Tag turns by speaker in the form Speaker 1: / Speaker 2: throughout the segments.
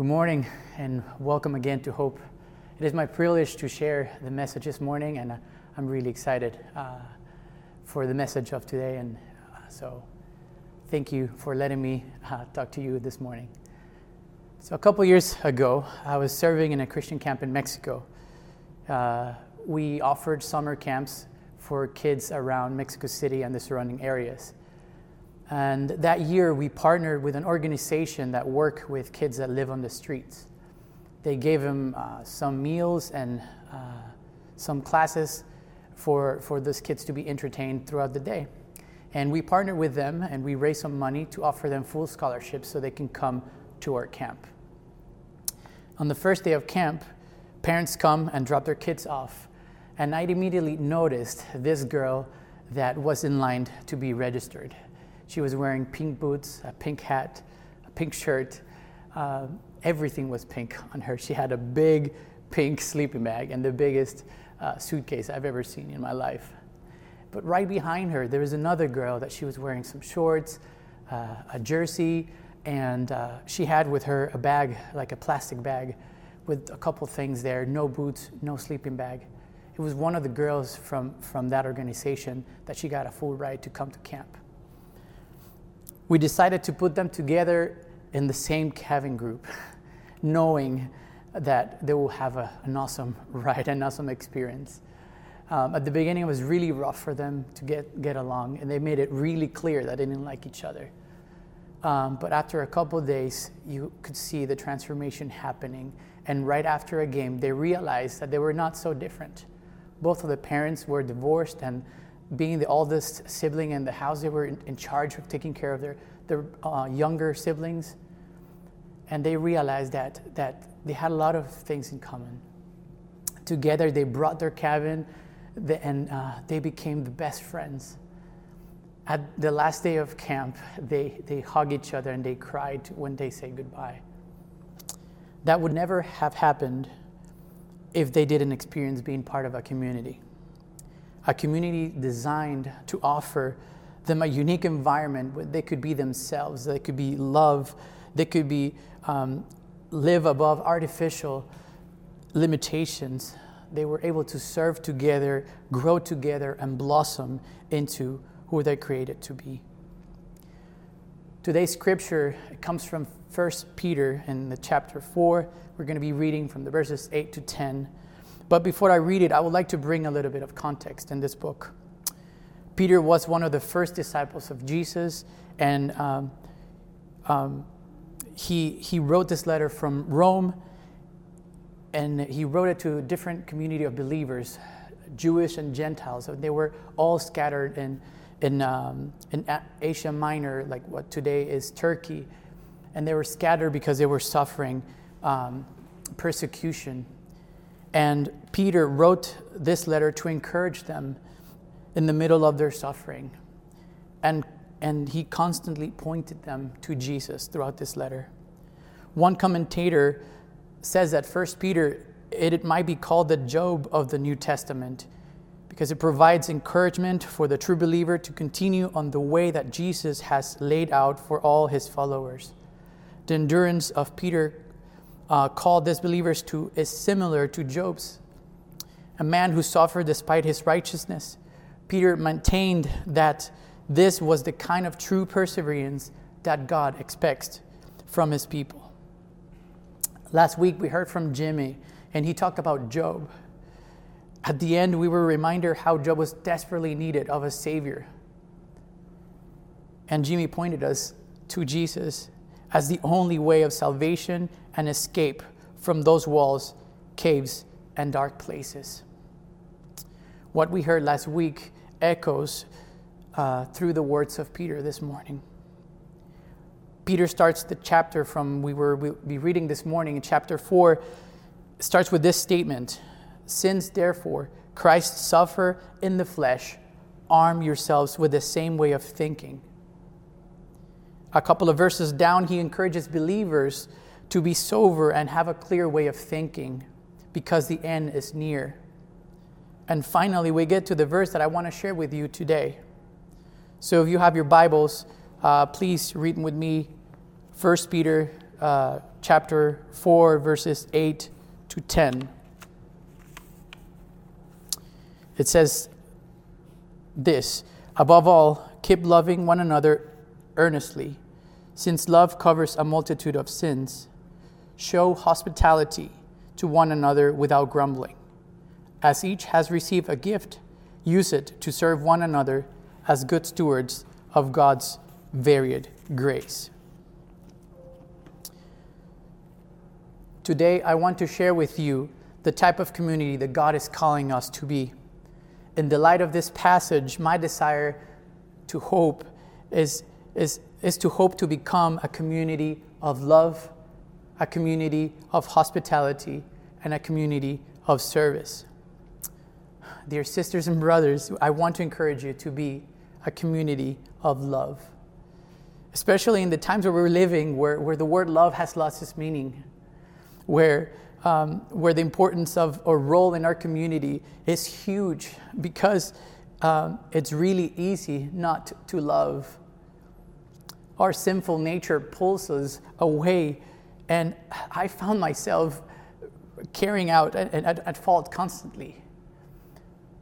Speaker 1: Good morning and welcome again to Hope. It is my privilege to share the message this morning, and I'm really excited uh, for the message of today. And uh, so, thank you for letting me uh, talk to you this morning. So, a couple years ago, I was serving in a Christian camp in Mexico. Uh, we offered summer camps for kids around Mexico City and the surrounding areas. And that year, we partnered with an organization that work with kids that live on the streets. They gave them uh, some meals and uh, some classes for, for those kids to be entertained throughout the day. And we partnered with them and we raised some money to offer them full scholarships so they can come to our camp. On the first day of camp, parents come and drop their kids off. And I immediately noticed this girl that was in line to be registered. She was wearing pink boots, a pink hat, a pink shirt. Uh, everything was pink on her. She had a big pink sleeping bag and the biggest uh, suitcase I've ever seen in my life. But right behind her, there was another girl that she was wearing some shorts, uh, a jersey, and uh, she had with her a bag, like a plastic bag, with a couple things there no boots, no sleeping bag. It was one of the girls from, from that organization that she got a full ride to come to camp we decided to put them together in the same cabin group, knowing that they will have a, an awesome ride, an awesome experience. Um, at the beginning, it was really rough for them to get, get along, and they made it really clear that they didn't like each other. Um, but after a couple days, you could see the transformation happening. And right after a game, they realized that they were not so different. Both of the parents were divorced, and being the oldest sibling in the house, they were in, in charge of taking care of their, their uh, younger siblings. And they realized that, that they had a lot of things in common. Together, they brought their cabin and uh, they became the best friends. At the last day of camp, they, they hug each other and they cried when they say goodbye. That would never have happened if they didn't experience being part of a community a community designed to offer them a unique environment where they could be themselves, they could be love, they could be um, live above artificial limitations. They were able to serve together, grow together, and blossom into who they're created to be. Today's scripture comes from 1 Peter in the chapter 4. We're going to be reading from the verses 8 to 10. But before I read it, I would like to bring a little bit of context in this book. Peter was one of the first disciples of Jesus, and um, um, he, he wrote this letter from Rome, and he wrote it to a different community of believers, Jewish and Gentiles. They were all scattered in, in, um, in Asia Minor, like what today is Turkey, and they were scattered because they were suffering um, persecution and Peter wrote this letter to encourage them in the middle of their suffering. And, and he constantly pointed them to Jesus throughout this letter. One commentator says that First Peter, it, it might be called the Job of the New Testament because it provides encouragement for the true believer to continue on the way that Jesus has laid out for all his followers. The endurance of Peter uh, called disbelievers to is similar to Job's. A man who suffered despite his righteousness. Peter maintained that this was the kind of true perseverance that God expects from his people. Last week we heard from Jimmy, and he talked about Job. At the end, we were reminded how Job was desperately needed of a Savior. And Jimmy pointed us to Jesus as the only way of salvation and escape from those walls, caves, and dark places. What we heard last week echoes uh, through the words of Peter this morning. Peter starts the chapter from we were we'll be reading this morning in chapter 4 starts with this statement since therefore Christ suffer in the flesh arm yourselves with the same way of thinking a couple of verses down, he encourages believers to be sober and have a clear way of thinking because the end is near. And finally, we get to the verse that I want to share with you today. So if you have your Bibles, uh, please read with me 1 Peter uh, chapter 4, verses 8 to 10. It says this Above all, keep loving one another earnestly, since love covers a multitude of sins. Show hospitality to one another without grumbling. As each has received a gift, use it to serve one another as good stewards of God's varied grace. Today, I want to share with you the type of community that God is calling us to be. In the light of this passage, my desire to hope is, is, is to hope to become a community of love, a community of hospitality, and a community of service. Dear sisters and brothers, I want to encourage you to be a community of love. Especially in the times where we're living, where, where the word love has lost its meaning, where, um, where the importance of a role in our community is huge because um, it's really easy not to love. Our sinful nature pulls us away, and I found myself carrying out at, at, at fault constantly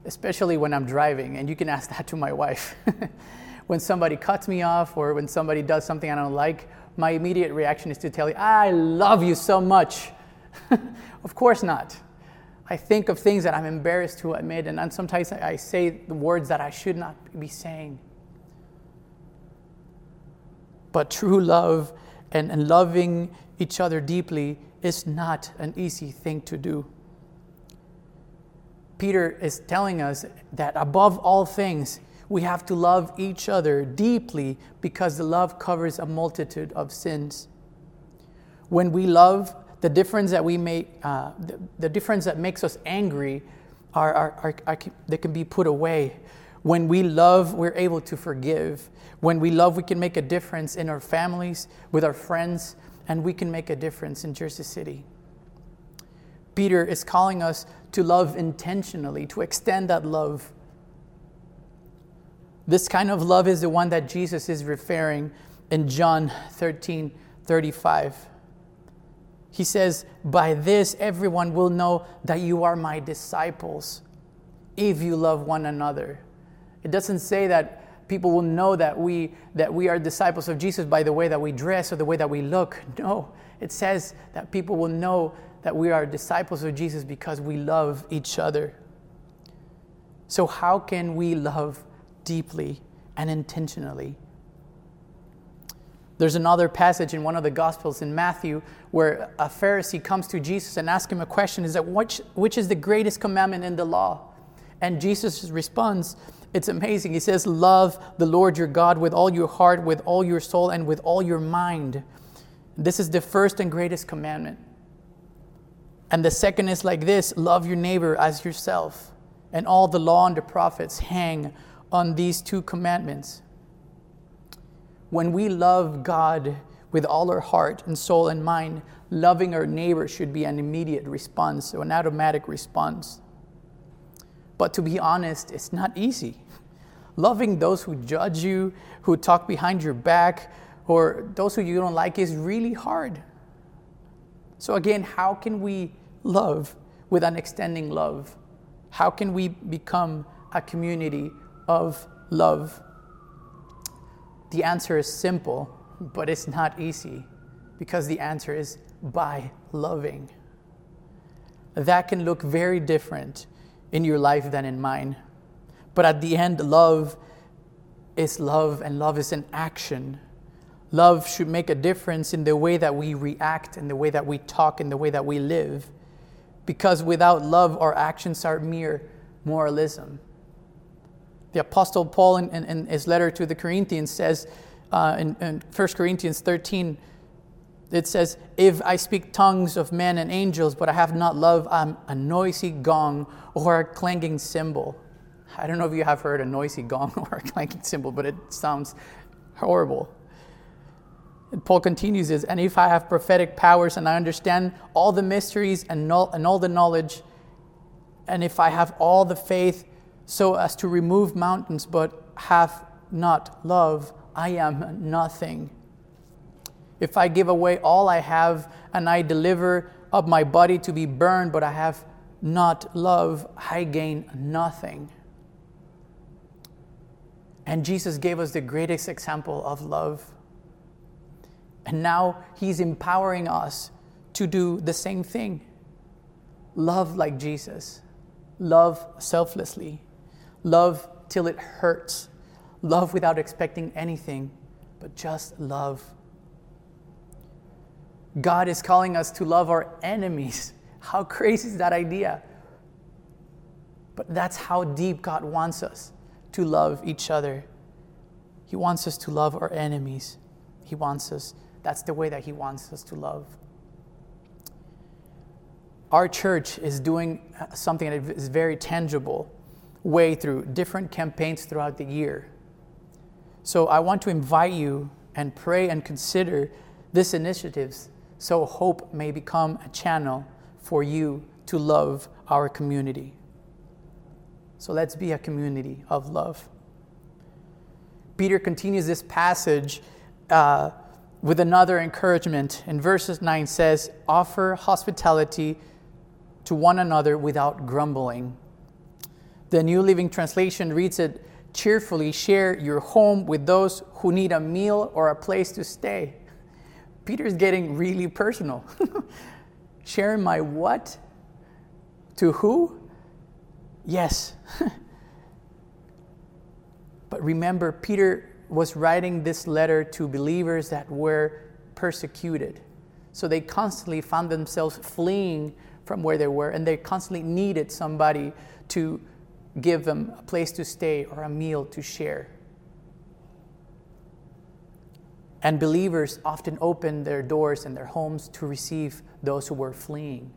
Speaker 1: especially when I'm driving, and you can ask that to my wife. when somebody cuts me off or when somebody does something I don't like, my immediate reaction is to tell you, I love you so much. of course not. I think of things that I'm embarrassed to admit, and sometimes I say the words that I should not be saying. But true love and, and loving each other deeply is not an easy thing to do. Peter is telling us that above all things, we have to love each other deeply because the love covers a multitude of sins. When we love, the difference that we make, uh, the, the, difference that makes us angry, are, are, are, are, they can be put away. When we love, we're able to forgive. When we love, we can make a difference in our families, with our friends, and we can make a difference in Jersey City. Peter is calling us to love intentionally, to extend that love. This kind of love is the one that Jesus is referring in John 13 35. He says, By this everyone will know that you are my disciples if you love one another. It doesn't say that people will know that we, that we are disciples of Jesus by the way that we dress or the way that we look. No, it says that people will know that we are disciples of Jesus because we love each other. So, how can we love deeply and intentionally? There's another passage in one of the Gospels in Matthew where a Pharisee comes to Jesus and asks him a question is that which, which is the greatest commandment in the law? And Jesus responds, it's amazing. He says, Love the Lord your God with all your heart, with all your soul, and with all your mind. This is the first and greatest commandment. And the second is like this love your neighbor as yourself. And all the law and the prophets hang on these two commandments. When we love God with all our heart and soul and mind, loving our neighbor should be an immediate response so an automatic response. But to be honest, it's not easy. Loving those who judge you, who talk behind your back, or those who you don't like is really hard. So, again, how can we love with an extending love? How can we become a community of love? The answer is simple, but it's not easy because the answer is by loving. That can look very different in your life than in mine. But at the end, love is love, and love is an action. Love should make a difference in the way that we react, in the way that we talk, in the way that we live. Because without love, our actions are mere moralism. The Apostle Paul, in, in, in his letter to the Corinthians, says uh, in, in 1 Corinthians 13, it says, If I speak tongues of men and angels, but I have not love, I'm a noisy gong or a clanging cymbal. I don't know if you have heard a noisy gong or a clanging cymbal, but it sounds horrible. And Paul continues this, and if I have prophetic powers and I understand all the mysteries and, and all the knowledge, and if I have all the faith so as to remove mountains but have not love, I am nothing. If I give away all I have and I deliver up my body to be burned, but I have not love, I gain nothing. And Jesus gave us the greatest example of love. And now he's empowering us to do the same thing love like Jesus, love selflessly, love till it hurts, love without expecting anything, but just love. God is calling us to love our enemies. How crazy is that idea? But that's how deep God wants us to love each other. He wants us to love our enemies. He wants us, that's the way that He wants us to love. Our church is doing something that is very tangible way through different campaigns throughout the year. So I want to invite you and pray and consider these initiatives so hope may become a channel for you to love our community. So let's be a community of love. Peter continues this passage uh, with another encouragement. In verses 9 says, Offer hospitality to one another without grumbling. The New Living Translation reads it cheerfully share your home with those who need a meal or a place to stay. Peter's getting really personal. Sharing my what? To who? Yes. but remember, Peter was writing this letter to believers that were persecuted. So they constantly found themselves fleeing from where they were, and they constantly needed somebody to give them a place to stay or a meal to share. And believers often opened their doors and their homes to receive those who were fleeing.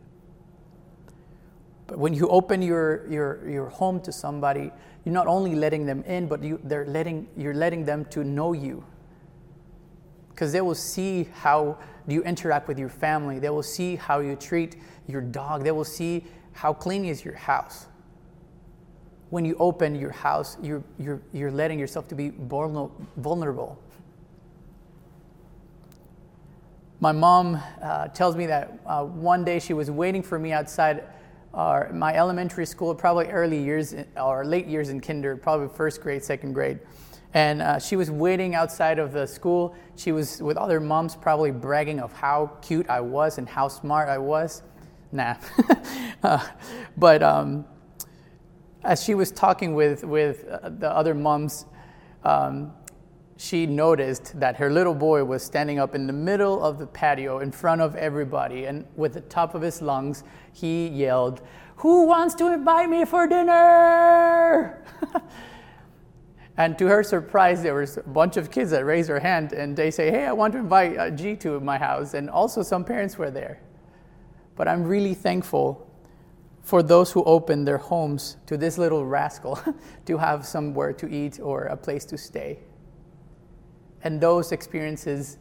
Speaker 1: But when you open your, your, your home to somebody, you're not only letting them in, but you, they're letting, you're letting them to know you. Because they will see how you interact with your family. They will see how you treat your dog. They will see how clean is your house. When you open your house, you're, you're, you're letting yourself to be vulnerable My mom uh, tells me that uh, one day she was waiting for me outside our, my elementary school, probably early years or late years in kinder, probably first grade, second grade. And uh, she was waiting outside of the school. She was with other moms, probably bragging of how cute I was and how smart I was. Nah. uh, but um, as she was talking with, with uh, the other moms, um, she noticed that her little boy was standing up in the middle of the patio in front of everybody, and with the top of his lungs, he yelled, Who wants to invite me for dinner? and to her surprise, there was a bunch of kids that raised their hand and they say, Hey, I want to invite uh, G to my house. And also, some parents were there. But I'm really thankful for those who opened their homes to this little rascal to have somewhere to eat or a place to stay. And those experiences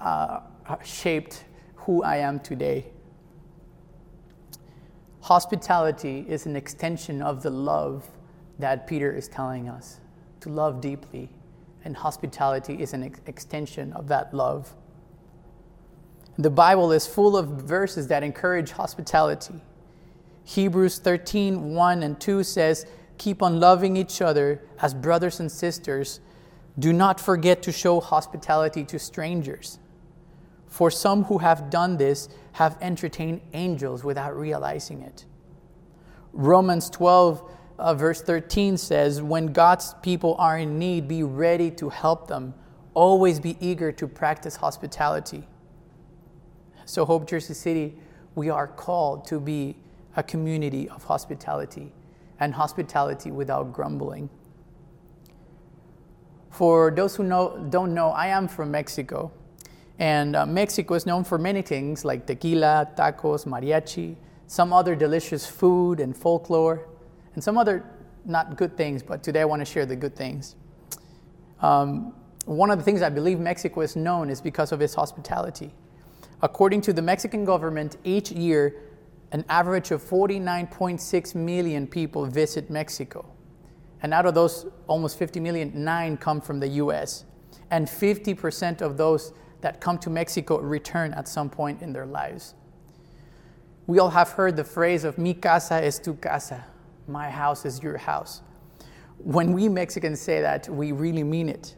Speaker 1: uh, shaped who I am today. Hospitality is an extension of the love that Peter is telling us to love deeply, and hospitality is an ex- extension of that love. The Bible is full of verses that encourage hospitality. Hebrews 13 1 and 2 says, Keep on loving each other as brothers and sisters do not forget to show hospitality to strangers. For some who have done this have entertained angels without realizing it. Romans 12, uh, verse 13 says, When God's people are in need, be ready to help them. Always be eager to practice hospitality. So, Hope Jersey City, we are called to be a community of hospitality and hospitality without grumbling. For those who know, don't know, I am from Mexico. And uh, Mexico is known for many things like tequila, tacos, mariachi, some other delicious food and folklore, and some other not good things, but today I want to share the good things. Um, one of the things I believe Mexico is known is because of its hospitality. According to the Mexican government, each year, an average of 49.6 million people visit Mexico. And out of those almost 50 million, nine come from the US. And 50% of those that come to Mexico return at some point in their lives. We all have heard the phrase of mi casa es tu casa, my house is your house. When we Mexicans say that, we really mean it.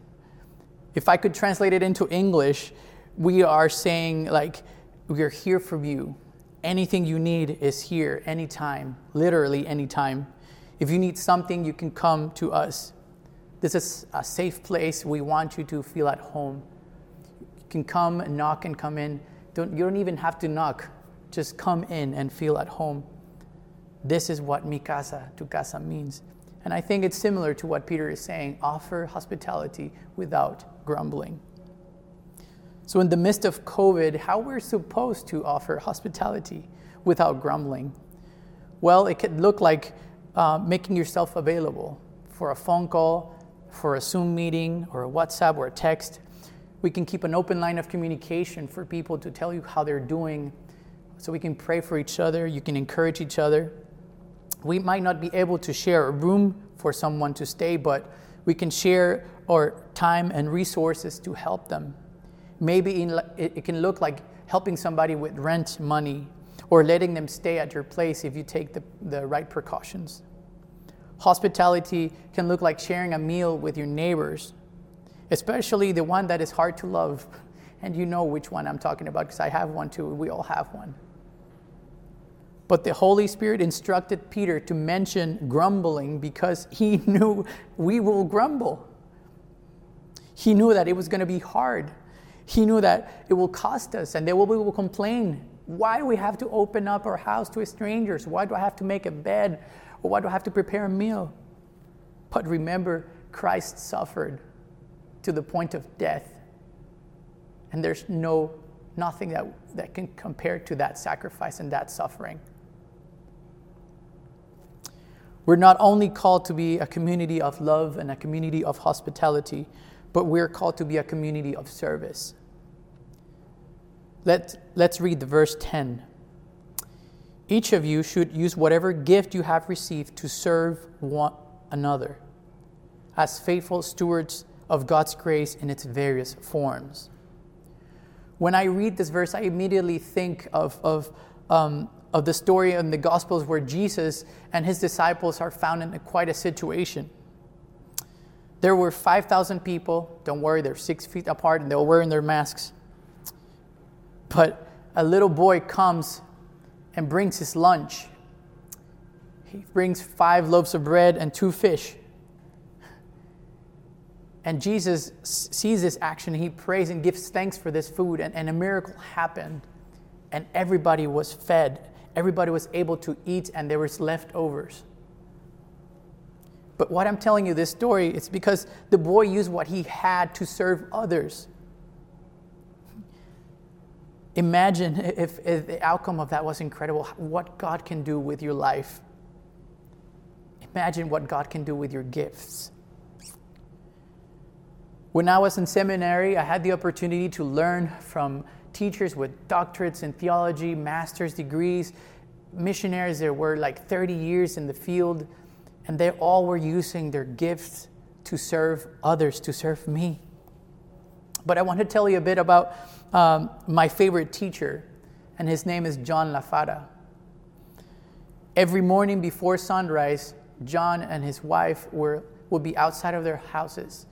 Speaker 1: If I could translate it into English, we are saying, like, we are here for you. Anything you need is here anytime, literally anytime. If you need something, you can come to us. This is a safe place. We want you to feel at home. You can come and knock and come in. Don't, you don't even have to knock. Just come in and feel at home. This is what mi casa, tu casa means. And I think it's similar to what Peter is saying offer hospitality without grumbling. So, in the midst of COVID, how we're supposed to offer hospitality without grumbling? Well, it could look like uh, making yourself available for a phone call, for a Zoom meeting, or a WhatsApp or a text. We can keep an open line of communication for people to tell you how they're doing so we can pray for each other. You can encourage each other. We might not be able to share a room for someone to stay, but we can share our time and resources to help them. Maybe in, it, it can look like helping somebody with rent money or letting them stay at your place if you take the, the right precautions. Hospitality can look like sharing a meal with your neighbors, especially the one that is hard to love. And you know which one I'm talking about because I have one too. We all have one. But the Holy Spirit instructed Peter to mention grumbling because he knew we will grumble. He knew that it was going to be hard. He knew that it will cost us and they will, will complain. Why do we have to open up our house to strangers? Why do I have to make a bed? Or why do I have to prepare a meal? But remember, Christ suffered to the point of death. And there's no nothing that, that can compare to that sacrifice and that suffering. We're not only called to be a community of love and a community of hospitality, but we're called to be a community of service. Let, let's read the verse 10. Each of you should use whatever gift you have received to serve one another as faithful stewards of God's grace in its various forms. When I read this verse, I immediately think of, of, um, of the story in the Gospels where Jesus and his disciples are found in quite a situation. There were 5,000 people. Don't worry, they're six feet apart and they were wearing their masks. But a little boy comes and brings his lunch. He brings five loaves of bread and two fish. And Jesus sees this action. He prays and gives thanks for this food, and, and a miracle happened. And everybody was fed. Everybody was able to eat, and there was leftovers. But what I'm telling you this story is because the boy used what he had to serve others. Imagine if, if, the outcome of that was incredible, what God can do with your life. Imagine what God can do with your gifts. When I was in seminary, I had the opportunity to learn from teachers with doctorates in theology, master's degrees, missionaries that were like 30 years in the field and they all were using their gifts to serve others, to serve me. But I want to tell you a bit about um, my favorite teacher, and his name is John Lafada. Every morning before sunrise, John and his wife were, would be outside of their houses,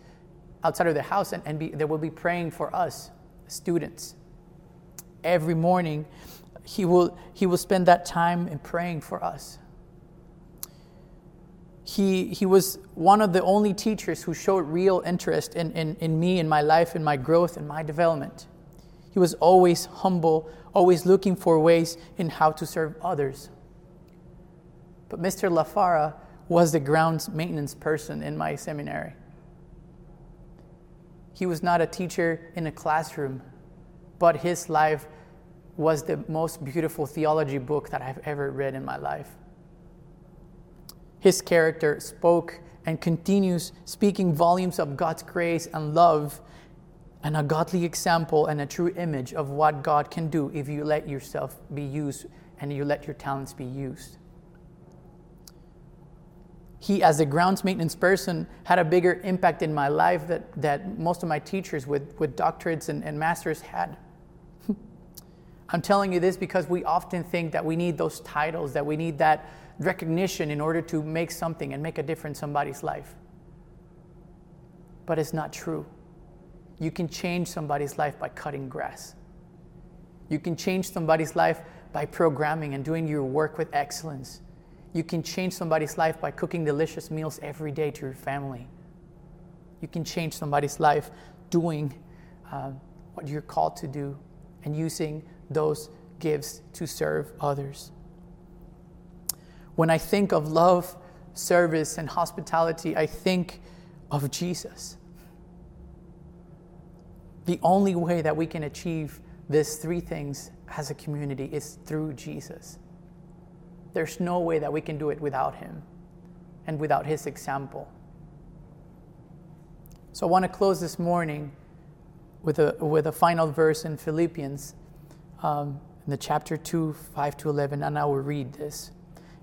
Speaker 1: outside of their house, and, and be, they will be praying for us, students. Every morning, he will, he will spend that time in praying for us he, he was one of the only teachers who showed real interest in, in, in me, in my life, in my growth, in my development. He was always humble, always looking for ways in how to serve others. But Mr. Lafara was the grounds maintenance person in my seminary. He was not a teacher in a classroom, but his life was the most beautiful theology book that I've ever read in my life. His character spoke and continues speaking volumes of God's grace and love and a godly example and a true image of what God can do if you let yourself be used and you let your talents be used. he, as a grounds maintenance person, had a bigger impact in my life that, that most of my teachers with, with doctorates and, and masters had. I'm telling you this because we often think that we need those titles, that we need that recognition in order to make something and make a difference in somebody's life. But it's not true. You can change somebody's life by cutting grass. You can change somebody's life by programming and doing your work with excellence. You can change somebody's life by cooking delicious meals every day to your family. You can change somebody's life doing uh, what you're called to do and using those gifts to serve others. When I think of love, service, and hospitality, I think of Jesus. The only way that we can achieve these three things as a community is through Jesus. There's no way that we can do it without Him and without His example. So I want to close this morning with a, with a final verse in Philippians, um, in the chapter 2, 5 to 11, and I will read this.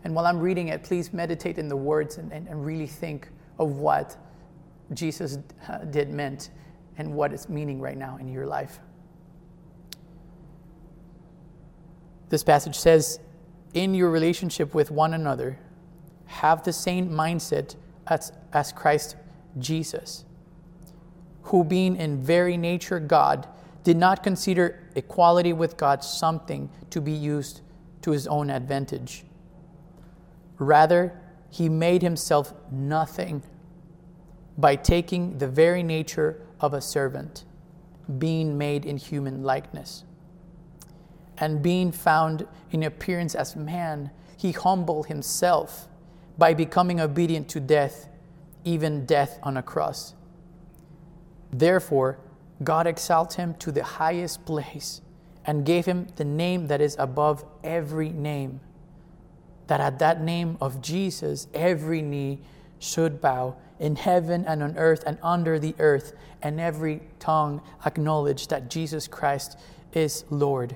Speaker 1: And while I'm reading it, please meditate in the words and, and, and really think of what Jesus uh, did meant and what it's meaning right now in your life. This passage says, in your relationship with one another, have the same mindset as, as Christ Jesus, who, being in very nature God, did not consider equality with God something to be used to his own advantage. Rather, he made himself nothing by taking the very nature of a servant, being made in human likeness. And being found in appearance as man, he humbled himself by becoming obedient to death, even death on a cross. Therefore, God exalted him to the highest place and gave him the name that is above every name, that at that name of Jesus, every knee should bow in heaven and on earth and under the earth, and every tongue acknowledge that Jesus Christ is Lord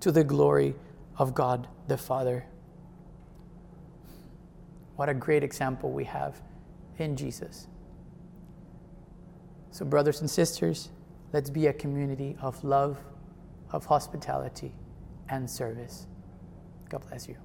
Speaker 1: to the glory of God the Father. What a great example we have in Jesus. So, brothers and sisters, let's be a community of love, of hospitality, and service. God bless you.